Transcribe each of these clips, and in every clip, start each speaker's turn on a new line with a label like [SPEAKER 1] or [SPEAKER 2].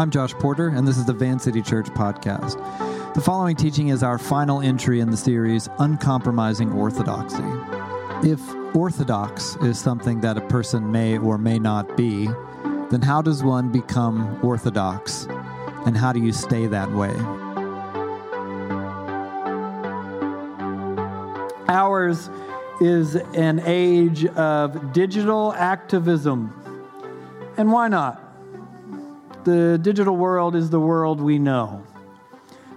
[SPEAKER 1] I'm Josh Porter, and this is the Van City Church podcast. The following teaching is our final entry in the series, Uncompromising Orthodoxy. If orthodox is something that a person may or may not be, then how does one become orthodox, and how do you stay that way?
[SPEAKER 2] Ours is an age of digital activism. And why not? The digital world is the world we know.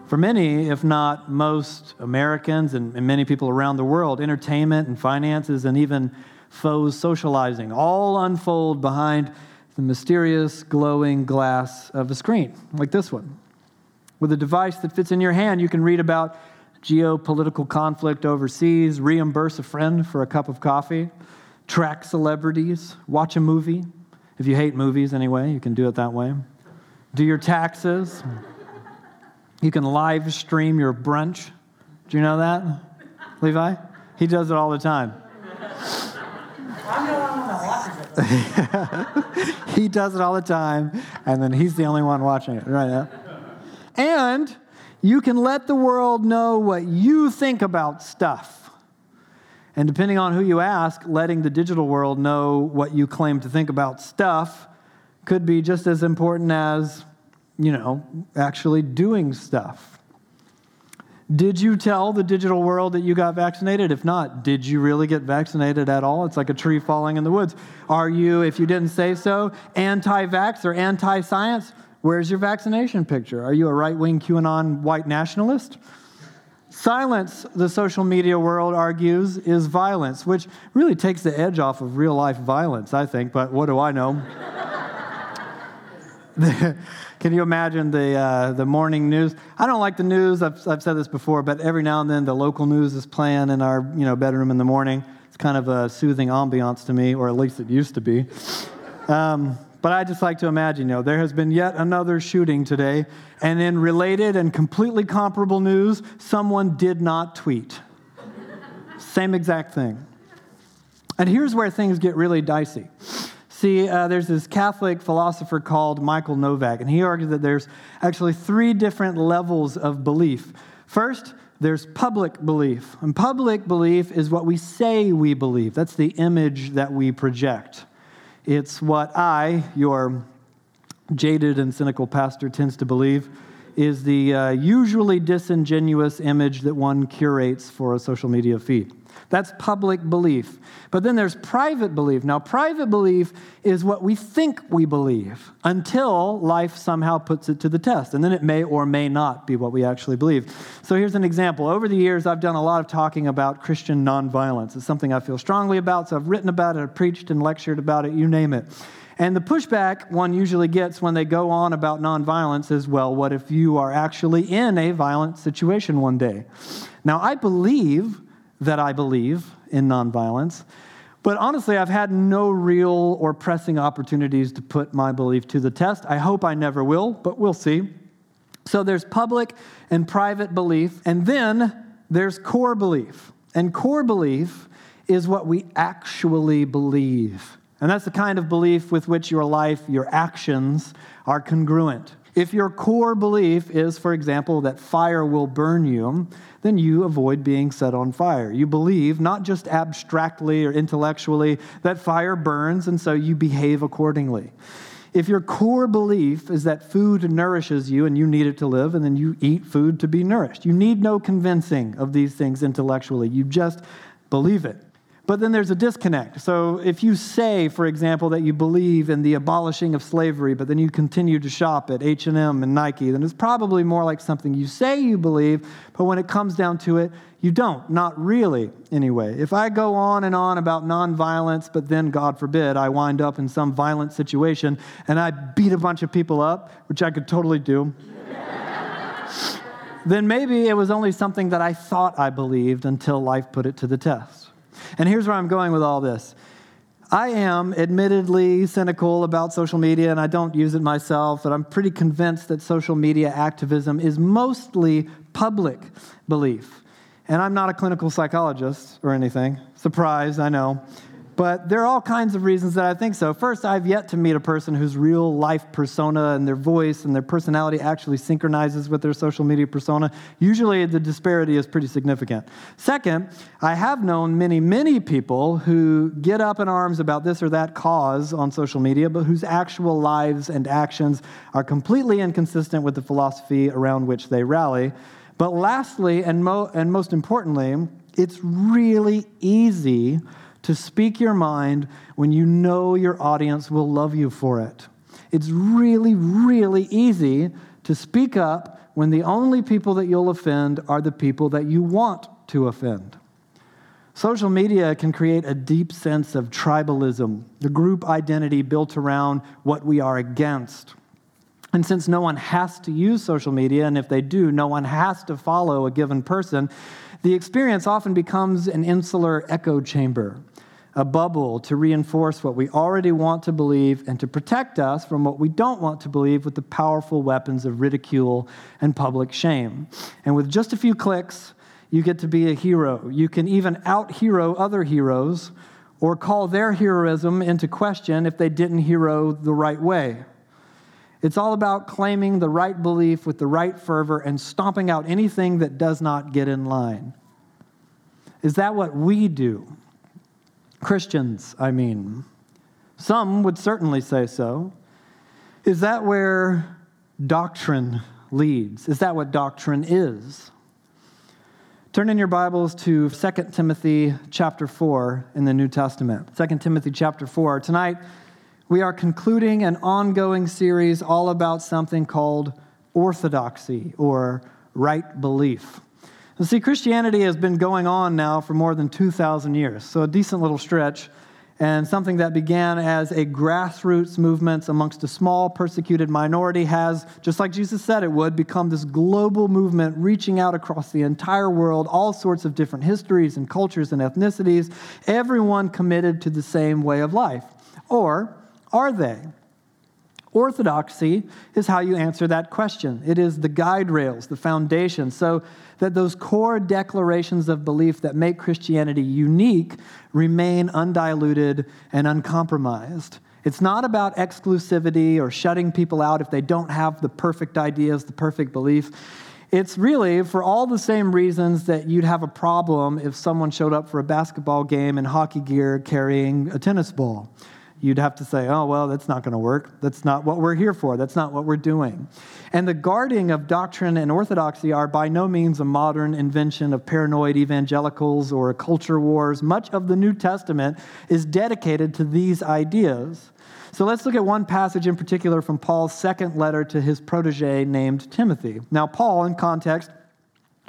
[SPEAKER 2] For many, if not most Americans and, and many people around the world, entertainment and finances and even foes socializing all unfold behind the mysterious glowing glass of a screen, like this one. With a device that fits in your hand, you can read about geopolitical conflict overseas, reimburse a friend for a cup of coffee, track celebrities, watch a movie. If you hate movies anyway, you can do it that way. Do your taxes. You can live stream your brunch. Do you know that, Levi? He does it all the time. He does it all the time, and then he's the only one watching it right now. And you can let the world know what you think about stuff. And depending on who you ask, letting the digital world know what you claim to think about stuff could be just as important as, you know, actually doing stuff. Did you tell the digital world that you got vaccinated? If not, did you really get vaccinated at all? It's like a tree falling in the woods. Are you, if you didn't say so, anti vax or anti science? Where's your vaccination picture? Are you a right wing QAnon white nationalist? Silence, the social media world argues, is violence, which really takes the edge off of real life violence, I think, but what do I know? Can you imagine the, uh, the morning news? I don't like the news. I've, I've said this before, but every now and then the local news is playing in our you know, bedroom in the morning. It's kind of a soothing ambiance to me, or at least it used to be. Um, but I just like to imagine, you know, there has been yet another shooting today, and in related and completely comparable news, someone did not tweet. Same exact thing. And here's where things get really dicey. See, uh, there's this Catholic philosopher called Michael Novak, and he argues that there's actually three different levels of belief. First, there's public belief. And public belief is what we say we believe, that's the image that we project. It's what I, your jaded and cynical pastor, tends to believe is the uh, usually disingenuous image that one curates for a social media feed. That's public belief. But then there's private belief. Now, private belief is what we think we believe until life somehow puts it to the test. And then it may or may not be what we actually believe. So here's an example. Over the years, I've done a lot of talking about Christian nonviolence. It's something I feel strongly about, so I've written about it, I've preached and lectured about it, you name it. And the pushback one usually gets when they go on about nonviolence is well, what if you are actually in a violent situation one day? Now, I believe that I believe in nonviolence. But honestly, I've had no real or pressing opportunities to put my belief to the test. I hope I never will, but we'll see. So there's public and private belief, and then there's core belief. And core belief is what we actually believe. And that's the kind of belief with which your life, your actions are congruent. If your core belief is, for example, that fire will burn you, then you avoid being set on fire. You believe, not just abstractly or intellectually, that fire burns, and so you behave accordingly. If your core belief is that food nourishes you and you need it to live, and then you eat food to be nourished, you need no convincing of these things intellectually. You just believe it. But then there's a disconnect. So if you say, for example, that you believe in the abolishing of slavery, but then you continue to shop at H&M and Nike, then it's probably more like something you say you believe, but when it comes down to it, you don't. Not really, anyway. If I go on and on about nonviolence, but then, God forbid, I wind up in some violent situation and I beat a bunch of people up, which I could totally do, then maybe it was only something that I thought I believed until life put it to the test. And here's where I'm going with all this. I am admittedly cynical about social media and I don't use it myself, but I'm pretty convinced that social media activism is mostly public belief. And I'm not a clinical psychologist or anything. Surprise, I know. But there are all kinds of reasons that I think so. First, I've yet to meet a person whose real life persona and their voice and their personality actually synchronizes with their social media persona. Usually, the disparity is pretty significant. Second, I have known many, many people who get up in arms about this or that cause on social media, but whose actual lives and actions are completely inconsistent with the philosophy around which they rally. But lastly, and, mo- and most importantly, it's really easy to speak your mind when you know your audience will love you for it. It's really, really easy to speak up when the only people that you'll offend are the people that you want to offend. Social media can create a deep sense of tribalism, the group identity built around what we are against. And since no one has to use social media, and if they do, no one has to follow a given person, the experience often becomes an insular echo chamber a bubble to reinforce what we already want to believe and to protect us from what we don't want to believe with the powerful weapons of ridicule and public shame. And with just a few clicks, you get to be a hero. You can even out hero other heroes or call their heroism into question if they didn't hero the right way. It's all about claiming the right belief with the right fervor and stomping out anything that does not get in line. Is that what we do? Christians, I mean. Some would certainly say so. Is that where doctrine leads? Is that what doctrine is? Turn in your Bibles to 2 Timothy chapter 4 in the New Testament. 2 Timothy chapter 4. Tonight, we are concluding an ongoing series all about something called orthodoxy or right belief. You see, Christianity has been going on now for more than 2,000 years, so a decent little stretch, and something that began as a grassroots movement amongst a small persecuted minority has, just like Jesus said it would, become this global movement reaching out across the entire world, all sorts of different histories and cultures and ethnicities, everyone committed to the same way of life. Or are they? Orthodoxy is how you answer that question. It is the guide rails, the foundation, so that those core declarations of belief that make Christianity unique remain undiluted and uncompromised. It's not about exclusivity or shutting people out if they don't have the perfect ideas, the perfect belief. It's really for all the same reasons that you'd have a problem if someone showed up for a basketball game in hockey gear carrying a tennis ball you'd have to say, oh, well, that's not going to work. That's not what we're here for. That's not what we're doing. And the guarding of doctrine and orthodoxy are by no means a modern invention of paranoid evangelicals or culture wars. Much of the New Testament is dedicated to these ideas. So let's look at one passage in particular from Paul's second letter to his protege named Timothy. Now, Paul, in context,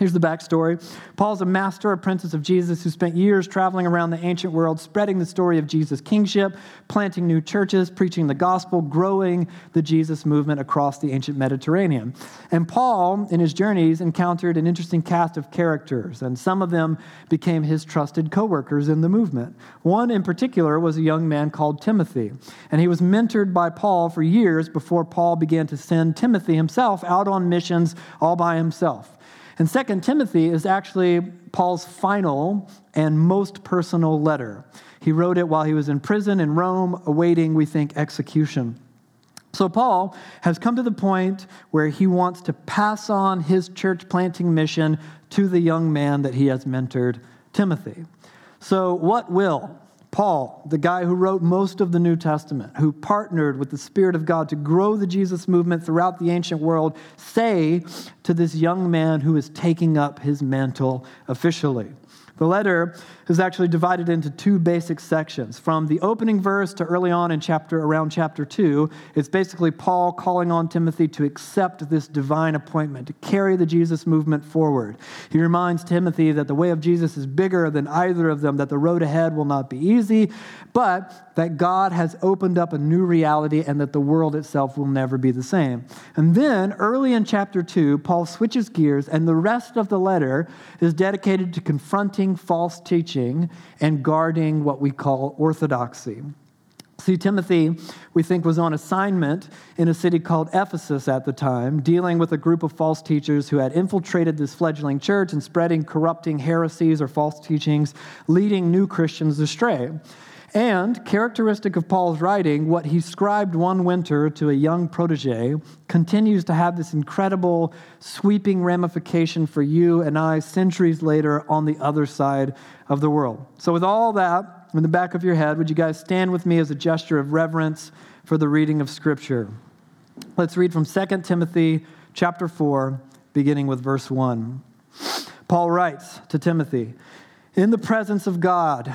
[SPEAKER 2] Here's the backstory. Paul's a master apprentice of Jesus who spent years traveling around the ancient world, spreading the story of Jesus' kingship, planting new churches, preaching the gospel, growing the Jesus movement across the ancient Mediterranean. And Paul, in his journeys, encountered an interesting cast of characters, and some of them became his trusted co workers in the movement. One in particular was a young man called Timothy, and he was mentored by Paul for years before Paul began to send Timothy himself out on missions all by himself. And Second Timothy is actually Paul's final and most personal letter. He wrote it while he was in prison in Rome, awaiting, we think, execution. So, Paul has come to the point where he wants to pass on his church planting mission to the young man that he has mentored, Timothy. So, what will Paul, the guy who wrote most of the New Testament, who partnered with the Spirit of God to grow the Jesus movement throughout the ancient world, say to this young man who is taking up his mantle officially? The letter is actually divided into two basic sections. From the opening verse to early on in chapter around chapter 2, it's basically Paul calling on Timothy to accept this divine appointment, to carry the Jesus movement forward. He reminds Timothy that the way of Jesus is bigger than either of them, that the road ahead will not be easy, but that God has opened up a new reality and that the world itself will never be the same. And then early in chapter 2, Paul switches gears and the rest of the letter is dedicated to confronting false teaching teaching and guarding what we call orthodoxy. See, Timothy, we think, was on assignment in a city called Ephesus at the time, dealing with a group of false teachers who had infiltrated this fledgling church and spreading corrupting heresies or false teachings, leading new Christians astray. And characteristic of Paul's writing, what he scribed one winter to a young protege continues to have this incredible sweeping ramification for you and I centuries later on the other side of the world. So, with all that in the back of your head, would you guys stand with me as a gesture of reverence for the reading of Scripture? Let's read from 2 Timothy chapter 4, beginning with verse 1. Paul writes to Timothy, In the presence of God,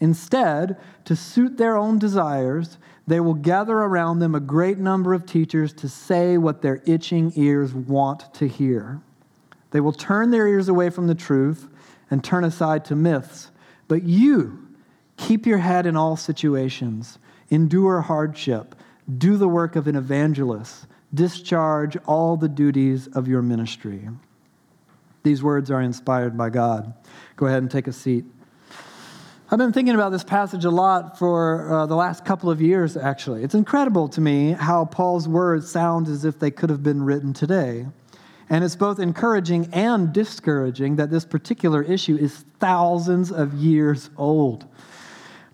[SPEAKER 2] Instead, to suit their own desires, they will gather around them a great number of teachers to say what their itching ears want to hear. They will turn their ears away from the truth and turn aside to myths. But you, keep your head in all situations, endure hardship, do the work of an evangelist, discharge all the duties of your ministry. These words are inspired by God. Go ahead and take a seat. I've been thinking about this passage a lot for uh, the last couple of years, actually. It's incredible to me how Paul's words sound as if they could have been written today. And it's both encouraging and discouraging that this particular issue is thousands of years old.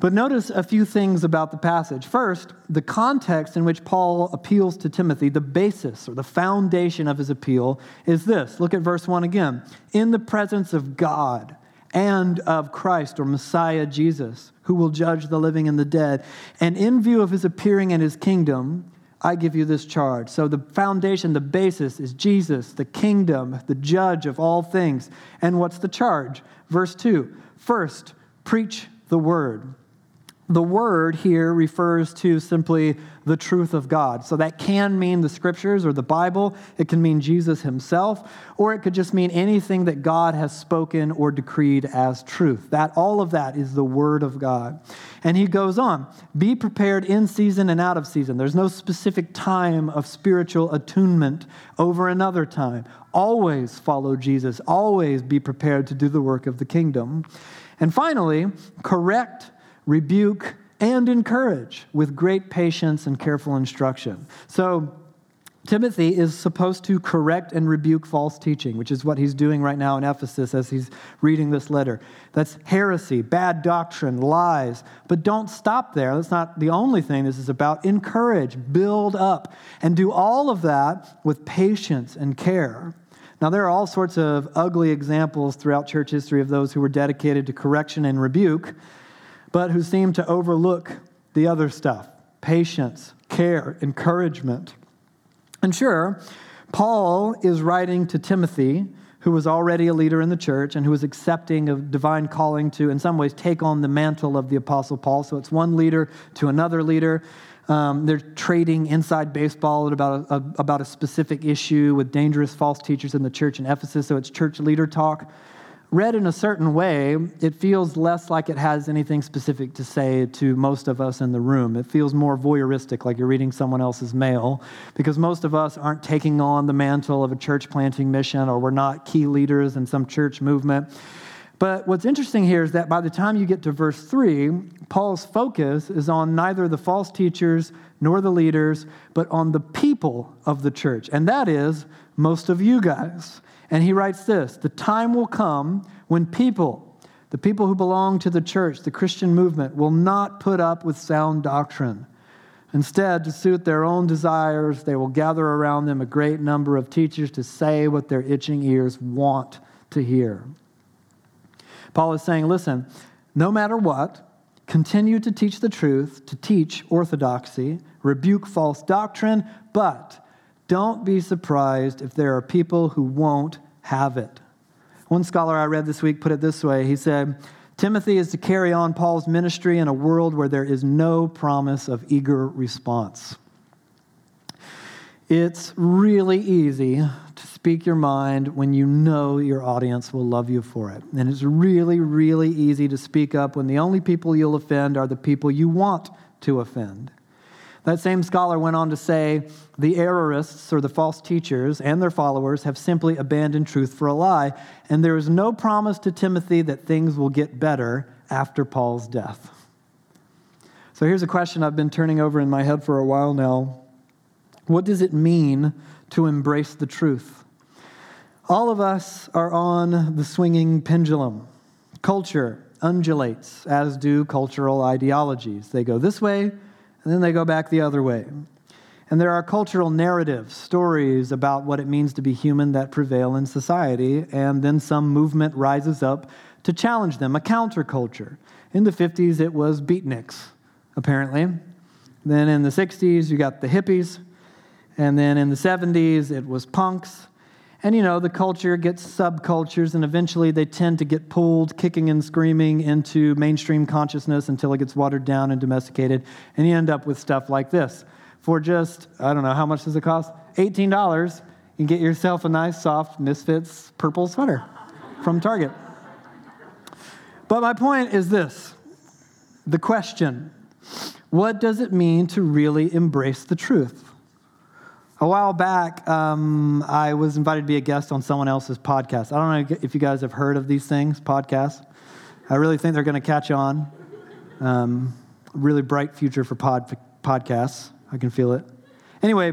[SPEAKER 2] But notice a few things about the passage. First, the context in which Paul appeals to Timothy, the basis or the foundation of his appeal, is this. Look at verse 1 again. In the presence of God and of Christ or Messiah Jesus, who will judge the living and the dead. And in view of his appearing and his kingdom, I give you this charge. So the foundation, the basis is Jesus, the kingdom, the judge of all things. And what's the charge? Verse 2 First, preach the word. The word here refers to simply the truth of God. So that can mean the scriptures or the Bible, it can mean Jesus himself, or it could just mean anything that God has spoken or decreed as truth. That all of that is the word of God. And he goes on, be prepared in season and out of season. There's no specific time of spiritual attunement over another time. Always follow Jesus, always be prepared to do the work of the kingdom. And finally, correct rebuke, and encourage with great patience and careful instruction. So, Timothy is supposed to correct and rebuke false teaching, which is what he's doing right now in Ephesus as he's reading this letter. That's heresy, bad doctrine, lies. But don't stop there. That's not the only thing this is about. Encourage, build up, and do all of that with patience and care. Now, there are all sorts of ugly examples throughout church history of those who were dedicated to correction and rebuke but who seem to overlook the other stuff patience, care, encouragement. And sure, Paul is writing to Timothy, who was already a leader in the church and who was accepting a divine calling to, in some ways, take on the mantle of the Apostle Paul. So it's one leader to another leader. Um, they're trading inside baseball about a, a, about a specific issue with dangerous false teachers in the church in Ephesus. So it's church leader talk read in a certain way, it feels less like it has anything specific to say to most of us in the room. It feels more voyeuristic, like you're reading someone else's mail, because most of us aren't taking on the mantle of a church planting mission or we're not key leaders in some church movement. But what's interesting here is that by the time you get to verse 3, Paul's focus is on neither the false teachers nor the leaders, but on the people of the church. And that is most of you guys. And he writes this The time will come when people, the people who belong to the church, the Christian movement, will not put up with sound doctrine. Instead, to suit their own desires, they will gather around them a great number of teachers to say what their itching ears want to hear. Paul is saying, listen, no matter what, continue to teach the truth, to teach orthodoxy, rebuke false doctrine, but don't be surprised if there are people who won't have it. One scholar I read this week put it this way He said, Timothy is to carry on Paul's ministry in a world where there is no promise of eager response. It's really easy to speak your mind when you know your audience will love you for it. And it's really, really easy to speak up when the only people you'll offend are the people you want to offend. That same scholar went on to say the errorists or the false teachers and their followers have simply abandoned truth for a lie, and there is no promise to Timothy that things will get better after Paul's death. So here's a question I've been turning over in my head for a while now. What does it mean to embrace the truth? All of us are on the swinging pendulum. Culture undulates, as do cultural ideologies. They go this way, and then they go back the other way. And there are cultural narratives, stories about what it means to be human that prevail in society, and then some movement rises up to challenge them, a counterculture. In the 50s, it was beatniks, apparently. Then in the 60s, you got the hippies. And then in the 70s, it was punks. And you know, the culture gets subcultures, and eventually they tend to get pulled, kicking and screaming, into mainstream consciousness until it gets watered down and domesticated. And you end up with stuff like this. For just, I don't know, how much does it cost? $18, you get yourself a nice, soft Misfits purple sweater from Target. But my point is this the question what does it mean to really embrace the truth? A while back, um, I was invited to be a guest on someone else's podcast. I don't know if you guys have heard of these things, podcasts. I really think they're going to catch on. Um, really bright future for pod, podcasts. I can feel it. Anyway,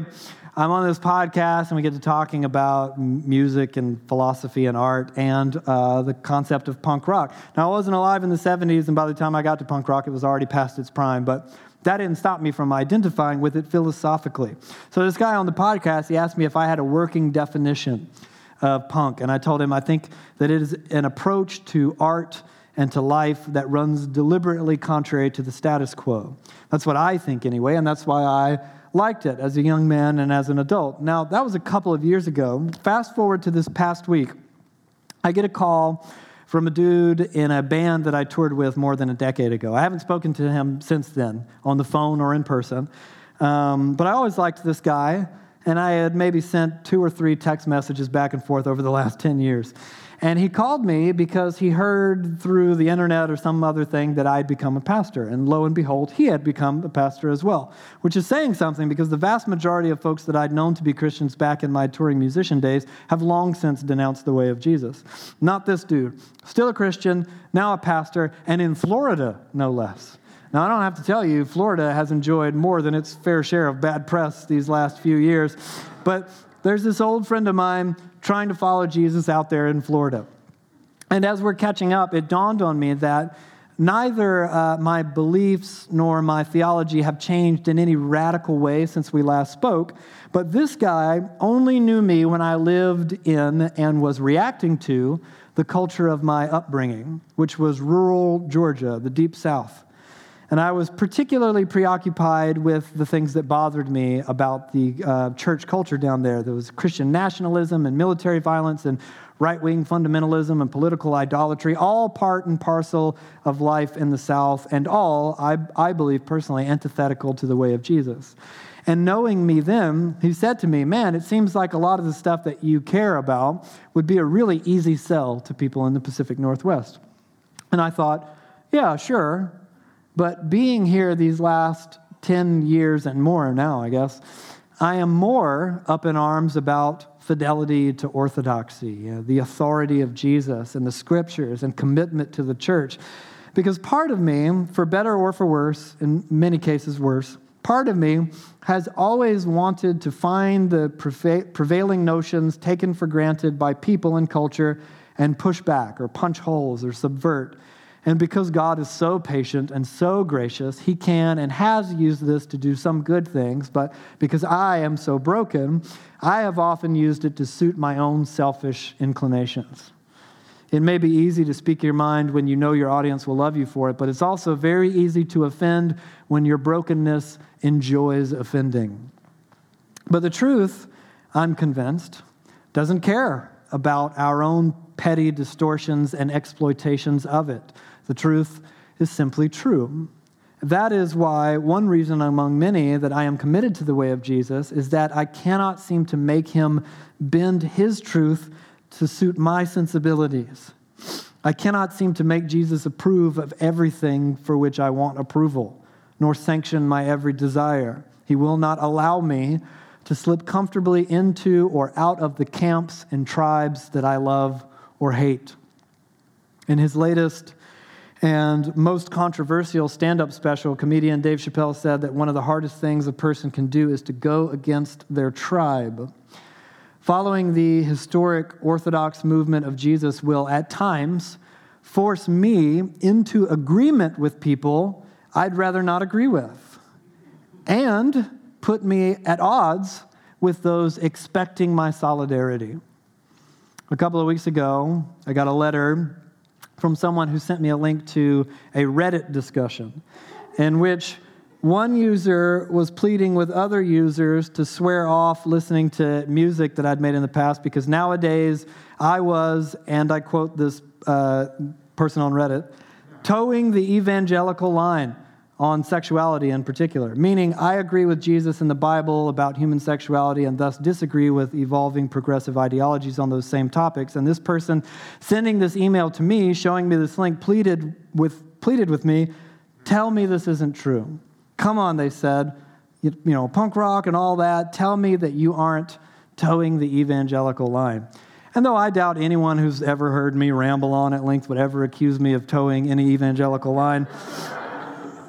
[SPEAKER 2] I'm on this podcast and we get to talking about music and philosophy and art and uh, the concept of punk rock. Now, I wasn't alive in the 70s, and by the time I got to punk rock, it was already past its prime, but that didn't stop me from identifying with it philosophically. So, this guy on the podcast, he asked me if I had a working definition of punk. And I told him I think that it is an approach to art and to life that runs deliberately contrary to the status quo. That's what I think, anyway, and that's why I liked it as a young man and as an adult. Now, that was a couple of years ago. Fast forward to this past week, I get a call from a dude in a band that I toured with more than a decade ago. I haven't spoken to him since then, on the phone or in person. Um, but I always liked this guy, and I had maybe sent two or three text messages back and forth over the last 10 years. And he called me because he heard through the internet or some other thing that I'd become a pastor. And lo and behold, he had become a pastor as well, which is saying something because the vast majority of folks that I'd known to be Christians back in my touring musician days have long since denounced the way of Jesus. Not this dude. Still a Christian, now a pastor, and in Florida, no less. Now, I don't have to tell you, Florida has enjoyed more than its fair share of bad press these last few years. But there's this old friend of mine trying to follow Jesus out there in Florida. And as we're catching up, it dawned on me that neither uh, my beliefs nor my theology have changed in any radical way since we last spoke. But this guy only knew me when I lived in and was reacting to the culture of my upbringing, which was rural Georgia, the deep south. And I was particularly preoccupied with the things that bothered me about the uh, church culture down there. There was Christian nationalism and military violence and right wing fundamentalism and political idolatry, all part and parcel of life in the South, and all, I, I believe personally, antithetical to the way of Jesus. And knowing me then, he said to me, Man, it seems like a lot of the stuff that you care about would be a really easy sell to people in the Pacific Northwest. And I thought, Yeah, sure. But being here these last 10 years and more now, I guess, I am more up in arms about fidelity to orthodoxy, you know, the authority of Jesus and the scriptures and commitment to the church. Because part of me, for better or for worse, in many cases worse, part of me has always wanted to find the prevailing notions taken for granted by people and culture and push back or punch holes or subvert and because God is so patient and so gracious, He can and has used this to do some good things. But because I am so broken, I have often used it to suit my own selfish inclinations. It may be easy to speak your mind when you know your audience will love you for it, but it's also very easy to offend when your brokenness enjoys offending. But the truth, I'm convinced, doesn't care about our own petty distortions and exploitations of it. The truth is simply true. That is why one reason among many that I am committed to the way of Jesus is that I cannot seem to make him bend his truth to suit my sensibilities. I cannot seem to make Jesus approve of everything for which I want approval, nor sanction my every desire. He will not allow me to slip comfortably into or out of the camps and tribes that I love or hate. In his latest and most controversial stand up special, comedian Dave Chappelle said that one of the hardest things a person can do is to go against their tribe. Following the historic Orthodox movement of Jesus will, at times, force me into agreement with people I'd rather not agree with, and put me at odds with those expecting my solidarity. A couple of weeks ago, I got a letter from someone who sent me a link to a Reddit discussion in which one user was pleading with other users to swear off listening to music that I'd made in the past because nowadays I was, and I quote this uh, person on Reddit, toeing the evangelical line on sexuality in particular, meaning I agree with Jesus and the Bible about human sexuality and thus disagree with evolving progressive ideologies on those same topics. And this person sending this email to me, showing me this link, pleaded with, pleaded with me, tell me this isn't true. Come on, they said, you, you know, punk rock and all that, tell me that you aren't toeing the evangelical line. And though I doubt anyone who's ever heard me ramble on at length would ever accuse me of toeing any evangelical line,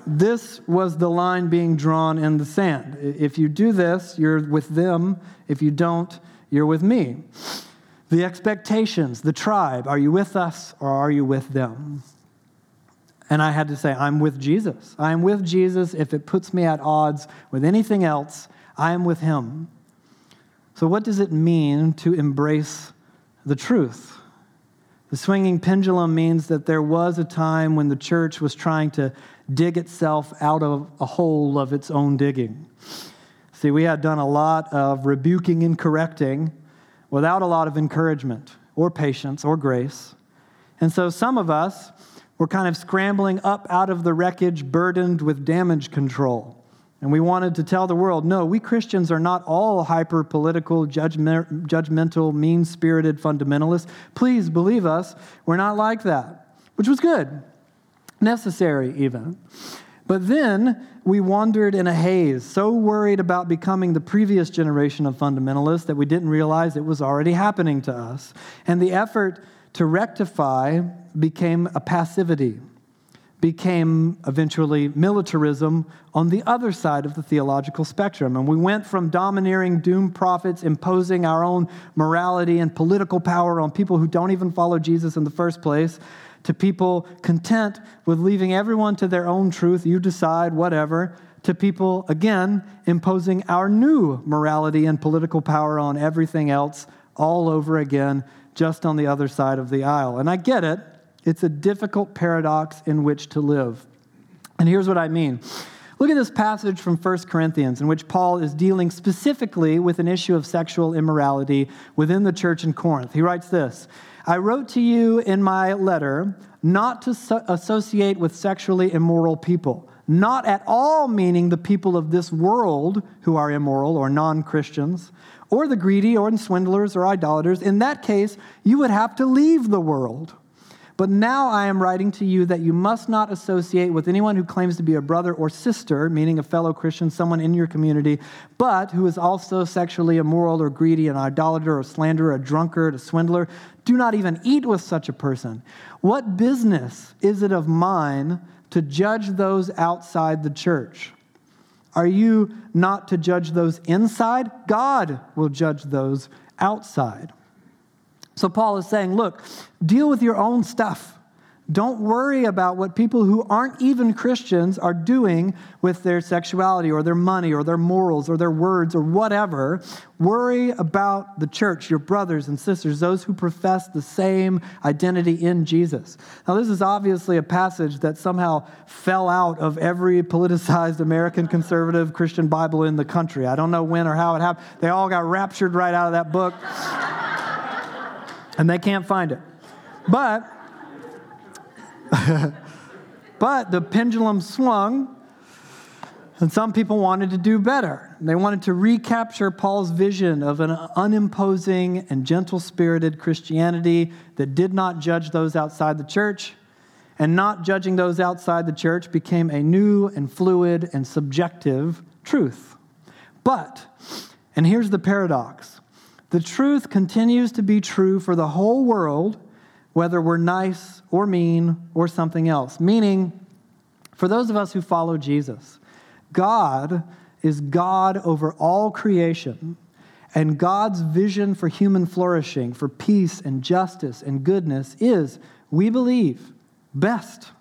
[SPEAKER 2] this was the line being drawn in the sand. If you do this, you're with them. If you don't, you're with me. The expectations, the tribe, are you with us or are you with them? And I had to say, I'm with Jesus. I am with Jesus. If it puts me at odds with anything else, I am with him. So, what does it mean to embrace the truth? The swinging pendulum means that there was a time when the church was trying to dig itself out of a hole of its own digging. See, we had done a lot of rebuking and correcting without a lot of encouragement or patience or grace. And so some of us were kind of scrambling up out of the wreckage burdened with damage control. And we wanted to tell the world no, we Christians are not all hyper political, judgmental, mean spirited fundamentalists. Please believe us, we're not like that, which was good necessary even. But then we wandered in a haze, so worried about becoming the previous generation of fundamentalists that we didn't realize it was already happening to us. And the effort to rectify became a passivity, became eventually militarism on the other side of the theological spectrum. And we went from domineering doom prophets imposing our own morality and political power on people who don't even follow Jesus in the first place to people content with leaving everyone to their own truth, you decide, whatever, to people, again, imposing our new morality and political power on everything else all over again, just on the other side of the aisle. And I get it, it's a difficult paradox in which to live. And here's what I mean. Look at this passage from 1 Corinthians in which Paul is dealing specifically with an issue of sexual immorality within the church in Corinth. He writes this I wrote to you in my letter not to so- associate with sexually immoral people, not at all meaning the people of this world who are immoral or non Christians, or the greedy or swindlers or idolaters. In that case, you would have to leave the world. But now I am writing to you that you must not associate with anyone who claims to be a brother or sister, meaning a fellow Christian, someone in your community, but who is also sexually immoral or greedy, an idolater or slanderer, a drunkard, a swindler. Do not even eat with such a person. What business is it of mine to judge those outside the church? Are you not to judge those inside? God will judge those outside. So Paul is saying, look, deal with your own stuff. Don't worry about what people who aren't even Christians are doing with their sexuality or their money or their morals or their words or whatever. Worry about the church, your brothers and sisters, those who profess the same identity in Jesus. Now, this is obviously a passage that somehow fell out of every politicized American conservative Christian Bible in the country. I don't know when or how it happened. They all got raptured right out of that book and they can't find it. But, but the pendulum swung, and some people wanted to do better. They wanted to recapture Paul's vision of an unimposing and gentle spirited Christianity that did not judge those outside the church. And not judging those outside the church became a new and fluid and subjective truth. But, and here's the paradox the truth continues to be true for the whole world, whether we're nice or mean or something else. Meaning, for those of us who follow Jesus, God is God over all creation. And God's vision for human flourishing, for peace and justice and goodness is, we believe, best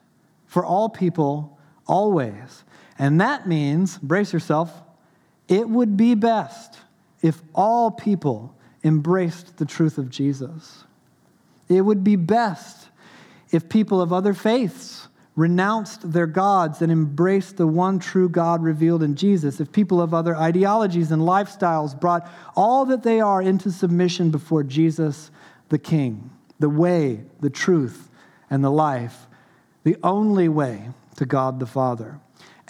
[SPEAKER 2] for all people always. And that means, brace yourself, it would be best if all people embraced the truth of Jesus. It would be best if people of other faiths renounced their gods and embraced the one true God revealed in Jesus, if people of other ideologies and lifestyles brought all that they are into submission before Jesus the King, the way, the truth, and the life, the only way to God the Father.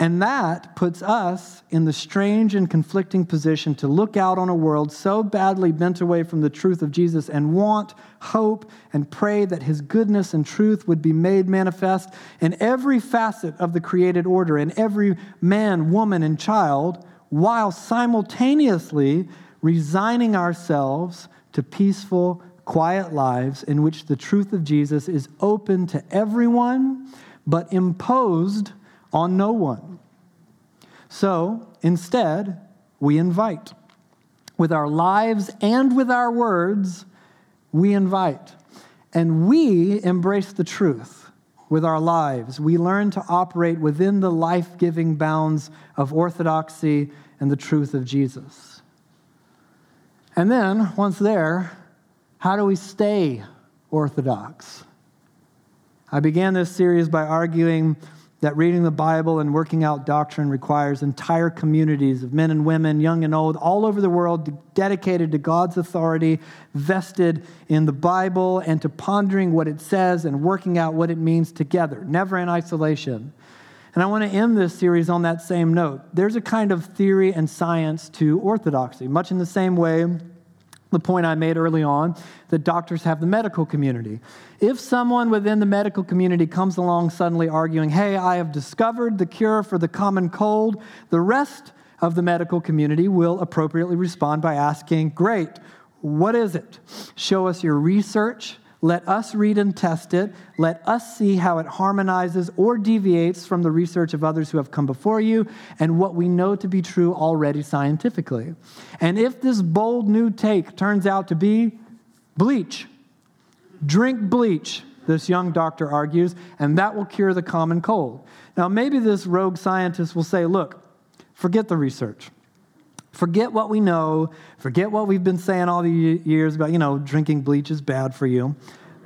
[SPEAKER 2] And that puts us in the strange and conflicting position to look out on a world so badly bent away from the truth of Jesus and want, hope, and pray that his goodness and truth would be made manifest in every facet of the created order, in every man, woman, and child, while simultaneously resigning ourselves to peaceful, quiet lives in which the truth of Jesus is open to everyone, but imposed on no one. So instead, we invite. With our lives and with our words, we invite. And we embrace the truth with our lives. We learn to operate within the life giving bounds of orthodoxy and the truth of Jesus. And then, once there, how do we stay orthodox? I began this series by arguing that reading the Bible and working out doctrine requires entire communities of men and women, young and old, all over the world dedicated to God's authority, vested in the Bible, and to pondering what it says and working out what it means together, never in isolation. And I want to end this series on that same note. There's a kind of theory and science to orthodoxy, much in the same way the point I made early on that doctors have the medical community. If someone within the medical community comes along suddenly arguing, hey, I have discovered the cure for the common cold, the rest of the medical community will appropriately respond by asking, great, what is it? Show us your research, let us read and test it. Let us see how it harmonizes or deviates from the research of others who have come before you and what we know to be true already scientifically. And if this bold new take turns out to be bleach, drink bleach, this young doctor argues, and that will cure the common cold. Now, maybe this rogue scientist will say, look, forget the research. Forget what we know. Forget what we've been saying all the years about, you know, drinking bleach is bad for you.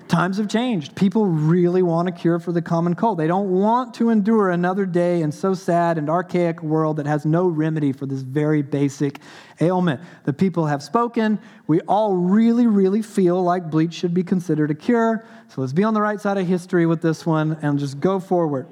[SPEAKER 2] Times have changed. People really want a cure for the common cold. They don't want to endure another day in so sad and archaic world that has no remedy for this very basic ailment. The people have spoken. We all really, really feel like bleach should be considered a cure. So let's be on the right side of history with this one and just go forward.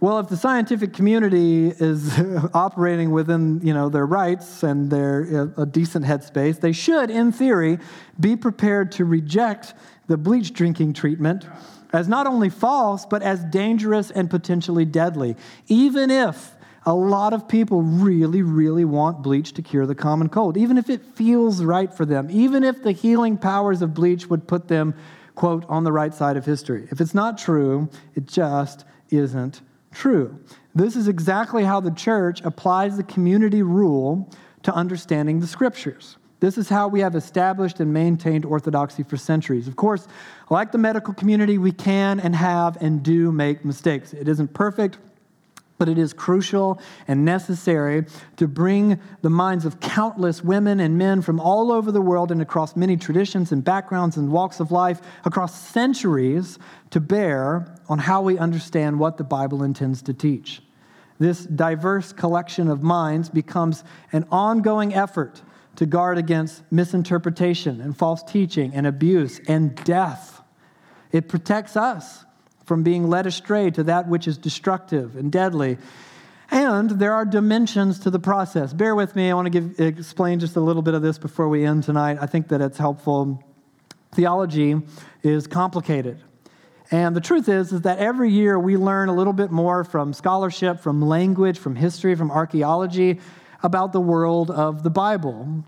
[SPEAKER 2] Well, if the scientific community is operating within you know, their rights and their uh, a decent headspace, they should, in theory, be prepared to reject the bleach drinking treatment as not only false, but as dangerous and potentially deadly, even if a lot of people really, really want bleach to cure the common cold, even if it feels right for them, even if the healing powers of bleach would put them, quote, on the right side of history. If it's not true, it just isn't true. This is exactly how the church applies the community rule to understanding the scriptures. This is how we have established and maintained orthodoxy for centuries. Of course, like the medical community, we can and have and do make mistakes. It isn't perfect, but it is crucial and necessary to bring the minds of countless women and men from all over the world and across many traditions and backgrounds and walks of life, across centuries, to bear on how we understand what the Bible intends to teach. This diverse collection of minds becomes an ongoing effort to guard against misinterpretation and false teaching and abuse and death. It protects us from being led astray to that which is destructive and deadly. And there are dimensions to the process. Bear with me. I want to give, explain just a little bit of this before we end tonight. I think that it's helpful. Theology is complicated. And the truth is, is that every year we learn a little bit more from scholarship, from language, from history, from archaeology about the world of the Bible.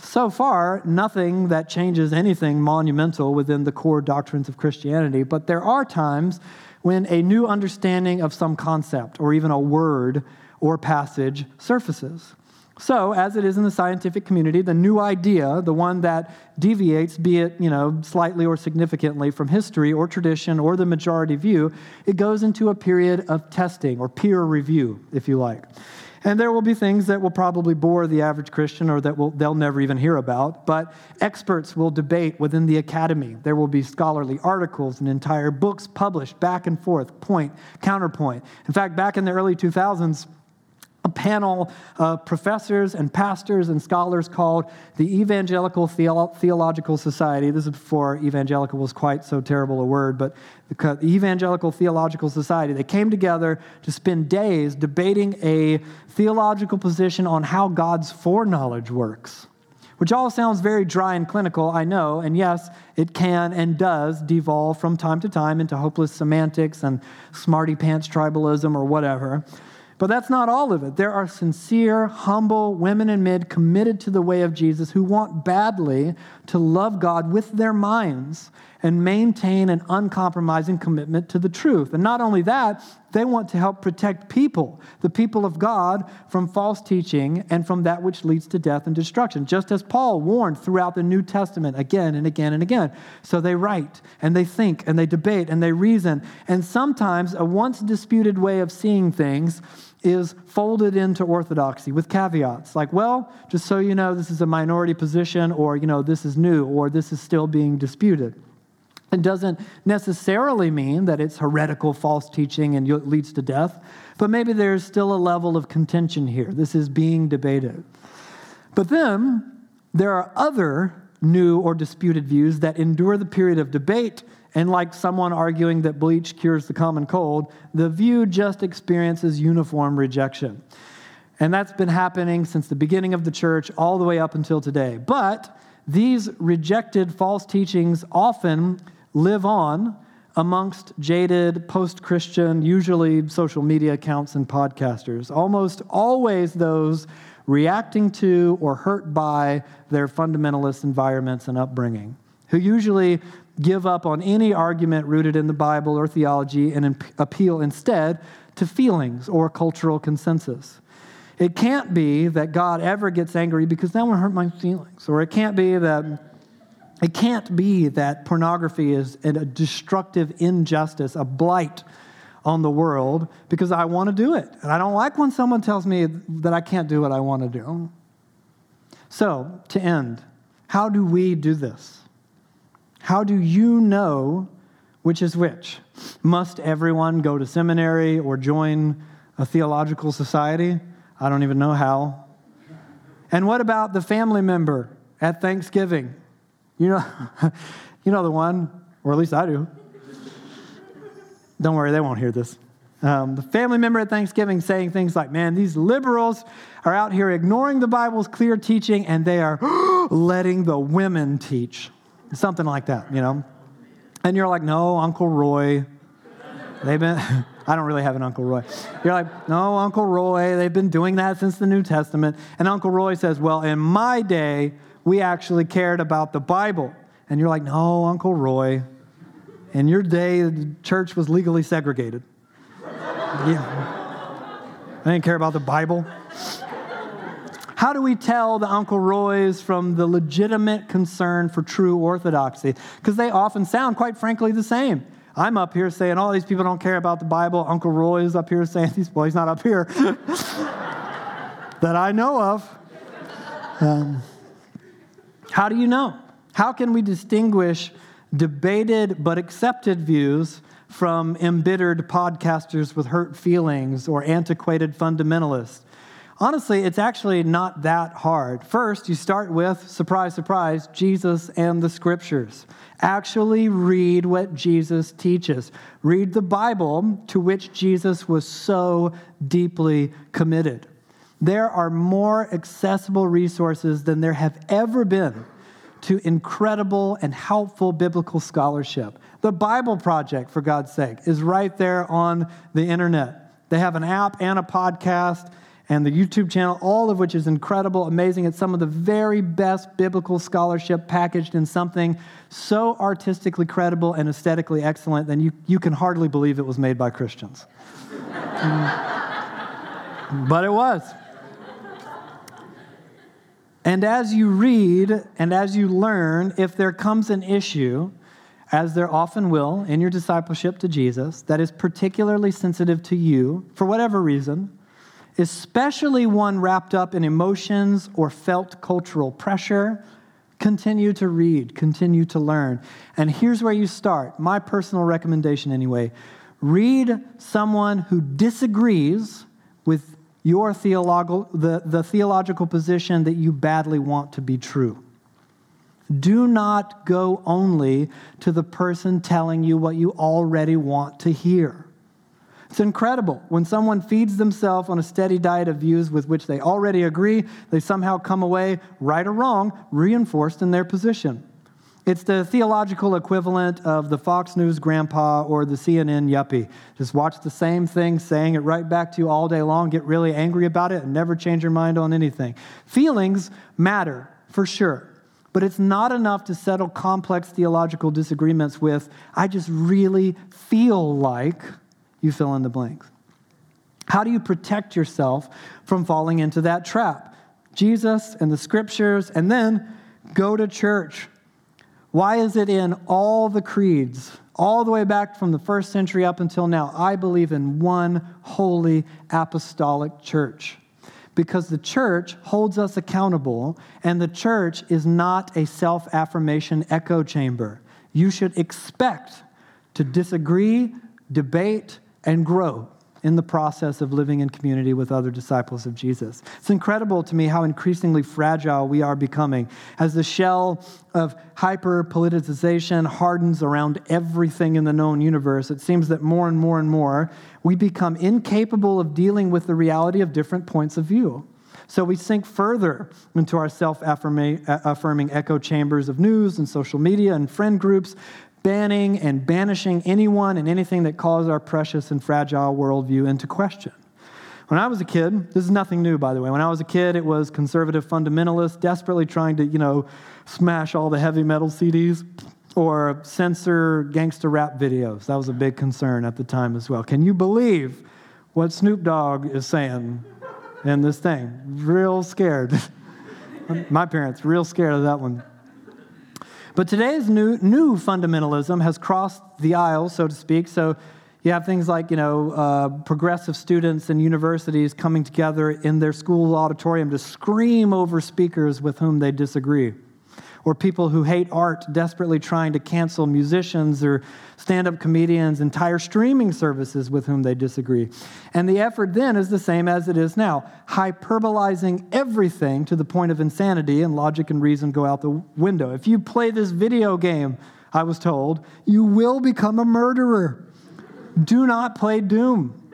[SPEAKER 2] So far, nothing that changes anything monumental within the core doctrines of Christianity, but there are times when a new understanding of some concept or even a word or passage surfaces. So, as it is in the scientific community, the new idea, the one that deviates, be it you know slightly or significantly from history or tradition or the majority view, it goes into a period of testing or peer review, if you like. And there will be things that will probably bore the average Christian or that will, they'll never even hear about, but experts will debate within the academy. There will be scholarly articles and entire books published back and forth, point, counterpoint. In fact, back in the early 2000s, a panel of professors and pastors and scholars called the Evangelical Theolo- Theological Society. This is before evangelical was quite so terrible a word, but the Evangelical Theological Society. They came together to spend days debating a theological position on how God's foreknowledge works. Which all sounds very dry and clinical, I know, and yes, it can and does devolve from time to time into hopeless semantics and smarty pants tribalism or whatever. But that's not all of it. There are sincere, humble women and men committed to the way of Jesus who want badly to love God with their minds and maintain an uncompromising commitment to the truth. And not only that, they want to help protect people, the people of God, from false teaching and from that which leads to death and destruction, just as Paul warned throughout the New Testament again and again and again. So they write and they think and they debate and they reason. And sometimes a once disputed way of seeing things is folded into orthodoxy with caveats like, well, just so you know, this is a minority position, or, you know, this is new, or this is still being disputed. It doesn't necessarily mean that it's heretical false teaching and leads to death, but maybe there's still a level of contention here. This is being debated. But then there are other new or disputed views that endure the period of debate, and like someone arguing that bleach cures the common cold, the view just experiences uniform rejection. And that's been happening since the beginning of the church all the way up until today. But these rejected false teachings often live on amongst jaded post Christian, usually social media accounts and podcasters, almost always those reacting to or hurt by their fundamentalist environments and upbringing, who usually give up on any argument rooted in the Bible or theology and appeal instead to feelings or cultural consensus. It can't be that God ever gets angry because that would hurt my feelings, or it can't be that it can't be that pornography is a destructive injustice, a blight on the world because I want to do it. And I don't like when someone tells me that I can't do what I want to do. So, to end, how do we do this? How do you know which is which? Must everyone go to seminary or join a theological society? I don't even know how. And what about the family member at Thanksgiving you know, you know the one, or at least I do. Don't worry, they won't hear this. Um, the family member at Thanksgiving saying things like, Man, these liberals are out here ignoring the Bible's clear teaching and they are letting the women teach. Something like that, you know? And you're like, No, Uncle Roy. They've been, I don't really have an Uncle Roy. You're like, No, Uncle Roy, they've been doing that since the New Testament. And Uncle Roy says, Well, in my day, we actually cared about the Bible. And you're like, no, Uncle Roy. In your day, the church was legally segregated. yeah. I didn't care about the Bible. How do we tell the Uncle Roys from the legitimate concern for true orthodoxy? Because they often sound, quite frankly, the same. I'm up here saying all these people don't care about the Bible. Uncle Roy is up here saying these, he's not up here that I know of. Um, how do you know? How can we distinguish debated but accepted views from embittered podcasters with hurt feelings or antiquated fundamentalists? Honestly, it's actually not that hard. First, you start with, surprise, surprise, Jesus and the scriptures. Actually, read what Jesus teaches. Read the Bible to which Jesus was so deeply committed. There are more accessible resources than there have ever been to incredible and helpful biblical scholarship. The Bible Project, for God's sake, is right there on the internet. They have an app and a podcast, and the YouTube channel, all of which is incredible, amazing. It's some of the very best biblical scholarship packaged in something so artistically credible and aesthetically excellent that you, you can hardly believe it was made by Christians. Mm. but it was. And as you read and as you learn, if there comes an issue, as there often will in your discipleship to Jesus, that is particularly sensitive to you for whatever reason, especially one wrapped up in emotions or felt cultural pressure, continue to read, continue to learn. And here's where you start. My personal recommendation, anyway read someone who disagrees with your theological, the, the theological position that you badly want to be true. Do not go only to the person telling you what you already want to hear. It's incredible. When someone feeds themselves on a steady diet of views with which they already agree, they somehow come away, right or wrong, reinforced in their position. It's the theological equivalent of the Fox News grandpa or the CNN yuppie. Just watch the same thing, saying it right back to you all day long, get really angry about it, and never change your mind on anything. Feelings matter, for sure. But it's not enough to settle complex theological disagreements with, I just really feel like you fill in the blanks. How do you protect yourself from falling into that trap? Jesus and the scriptures, and then go to church. Why is it in all the creeds, all the way back from the first century up until now? I believe in one holy apostolic church because the church holds us accountable, and the church is not a self affirmation echo chamber. You should expect to disagree, debate, and grow in the process of living in community with other disciples of Jesus. It's incredible to me how increasingly fragile we are becoming as the shell of hyper politicization hardens around everything in the known universe. It seems that more and more and more we become incapable of dealing with the reality of different points of view. So we sink further into our self uh, affirming echo chambers of news and social media and friend groups, banning and banishing anyone and anything that calls our precious and fragile worldview into question. When I was a kid, this is nothing new, by the way. When I was a kid, it was conservative fundamentalists desperately trying to, you know, smash all the heavy metal CDs or censor gangster rap videos. That was a big concern at the time as well. Can you believe what Snoop Dogg is saying in this thing? Real scared. My parents, real scared of that one. But today's new, new fundamentalism has crossed the aisle, so to speak. So you have things like, you know, uh, progressive students and universities coming together in their school auditorium to scream over speakers with whom they disagree or people who hate art desperately trying to cancel musicians or stand up comedians, entire streaming services with whom they disagree. And the effort then is the same as it is now hyperbolizing everything to the point of insanity, and logic and reason go out the window. If you play this video game, I was told, you will become a murderer. Do not play Doom.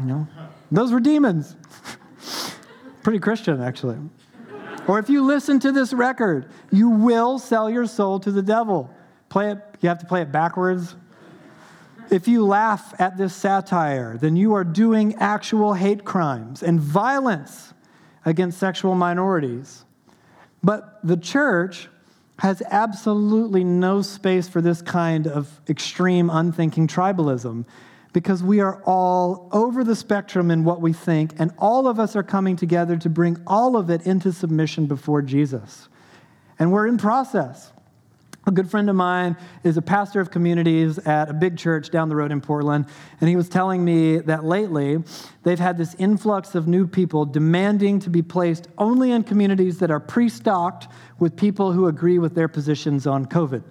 [SPEAKER 2] You know, those were demons. Pretty Christian, actually. Or if you listen to this record, you will sell your soul to the devil. Play it, you have to play it backwards. If you laugh at this satire, then you are doing actual hate crimes and violence against sexual minorities. But the church has absolutely no space for this kind of extreme, unthinking tribalism because we are all over the spectrum in what we think, and all of us are coming together to bring all of it into submission before Jesus. And we're in process. A good friend of mine is a pastor of communities at a big church down the road in Portland, and he was telling me that lately they've had this influx of new people demanding to be placed only in communities that are pre stocked with people who agree with their positions on COVID.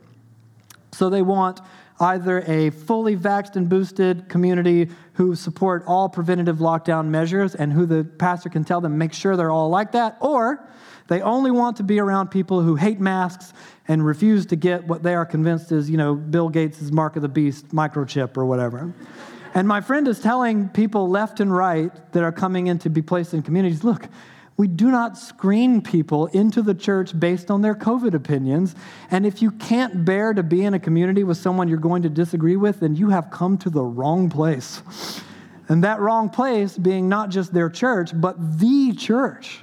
[SPEAKER 2] So they want either a fully vaxxed and boosted community who support all preventative lockdown measures and who the pastor can tell them make sure they're all like that, or they only want to be around people who hate masks and refuse to get what they are convinced is, you know, Bill Gates' mark of the beast microchip or whatever. and my friend is telling people left and right that are coming in to be placed in communities, look, we do not screen people into the church based on their COVID opinions. And if you can't bear to be in a community with someone you're going to disagree with, then you have come to the wrong place. And that wrong place being not just their church, but the church.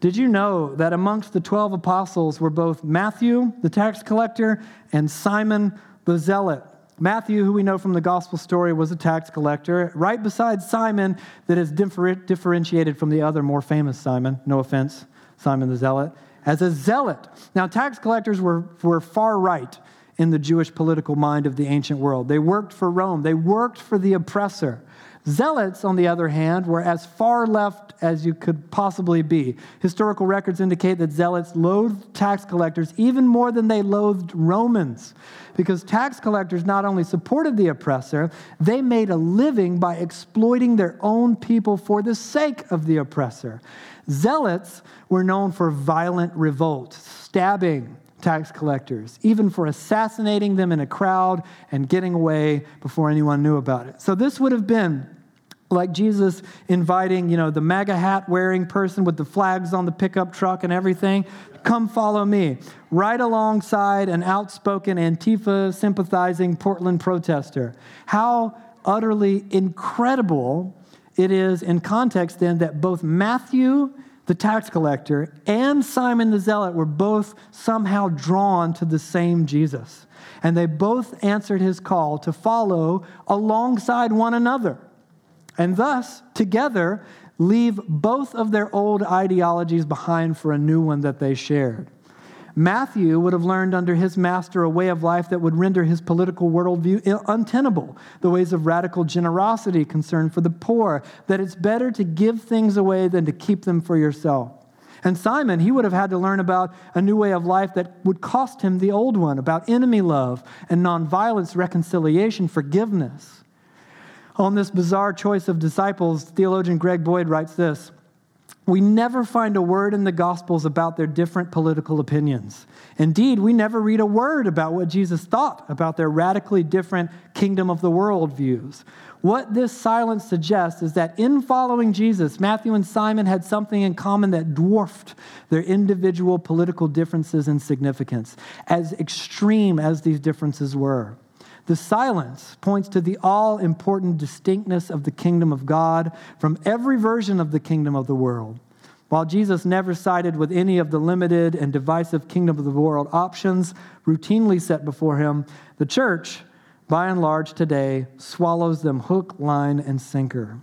[SPEAKER 2] Did you know that amongst the 12 apostles were both Matthew, the tax collector, and Simon the zealot? Matthew, who we know from the gospel story, was a tax collector, right beside Simon, that is differentiated from the other more famous Simon, no offense, Simon the zealot, as a zealot. Now, tax collectors were, were far right in the Jewish political mind of the ancient world. They worked for Rome, they worked for the oppressor. Zealots, on the other hand, were as far left as you could possibly be. Historical records indicate that zealots loathed tax collectors even more than they loathed Romans, because tax collectors not only supported the oppressor, they made a living by exploiting their own people for the sake of the oppressor. Zealots were known for violent revolt, stabbing, tax collectors, even for assassinating them in a crowd and getting away before anyone knew about it. So this would have been like Jesus inviting, you know, the MAGA hat wearing person with the flags on the pickup truck and everything, come follow me. Right alongside an outspoken Antifa sympathizing Portland protester. How utterly incredible it is in context then that both Matthew, the tax collector, and Simon the zealot were both somehow drawn to the same Jesus. And they both answered his call to follow alongside one another and thus, together, leave both of their old ideologies behind for a new one that they shared. Matthew would have learned under his master a way of life that would render his political worldview untenable. The ways of radical generosity, concern for the poor, that it's better to give things away than to keep them for yourself. And Simon, he would have had to learn about a new way of life that would cost him the old one, about enemy love and nonviolence, reconciliation, forgiveness. On this bizarre choice of disciples, theologian Greg Boyd writes this We never find a word in the Gospels about their different political opinions. Indeed, we never read a word about what Jesus thought about their radically different kingdom of the world views. What this silence suggests is that in following Jesus, Matthew and Simon had something in common that dwarfed their individual political differences in significance, as extreme as these differences were. The silence points to the all important distinctness of the kingdom of God from every version of the kingdom of the world. While Jesus never sided with any of the limited and divisive kingdom of the world options routinely set before him, the church, by and large today, swallows them hook, line, and sinker.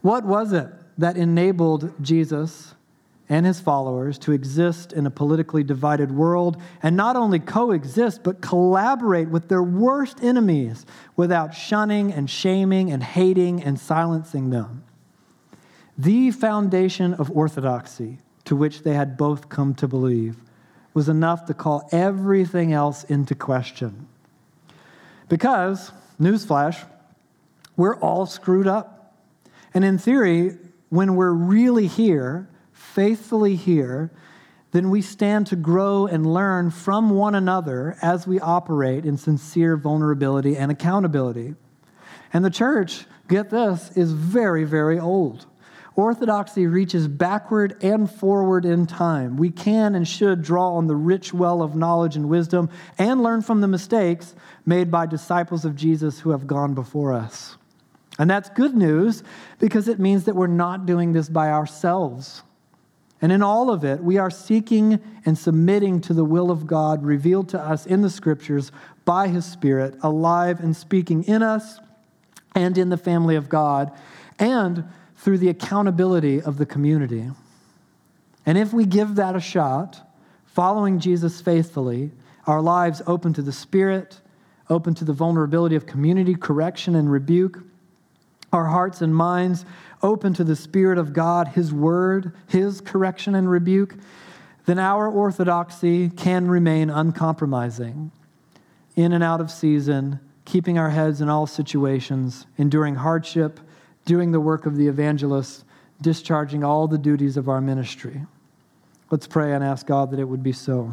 [SPEAKER 2] What was it that enabled Jesus and his followers to exist in a politically divided world and not only coexist, but collaborate with their worst enemies without shunning and shaming and hating and silencing them. The foundation of orthodoxy, to which they had both come to believe, was enough to call everything else into question. Because, newsflash, we're all screwed up. And in theory, when we're really here, faithfully here, then we stand to grow and learn from one another as we operate in sincere vulnerability and accountability. And the church, get this, is very, very old. Orthodoxy reaches backward and forward in time. We can and should draw on the rich well of knowledge and wisdom and learn from the mistakes made by disciples of Jesus who have gone before us. And that's good news because it means that we're not doing this by ourselves. And in all of it, we are seeking and submitting to the will of God revealed to us in the scriptures by his Spirit, alive and speaking in us and in the family of God, and through the accountability of the community. And if we give that a shot, following Jesus faithfully, our lives open to the Spirit, open to the vulnerability of community, correction, and rebuke, our hearts and minds open to the Spirit of God, His Word, His correction and rebuke, then our orthodoxy can remain uncompromising, in and out of season, keeping our heads in all situations, enduring hardship, doing the work of the evangelist, discharging all the duties of our ministry. Let's pray and ask God that it would be so.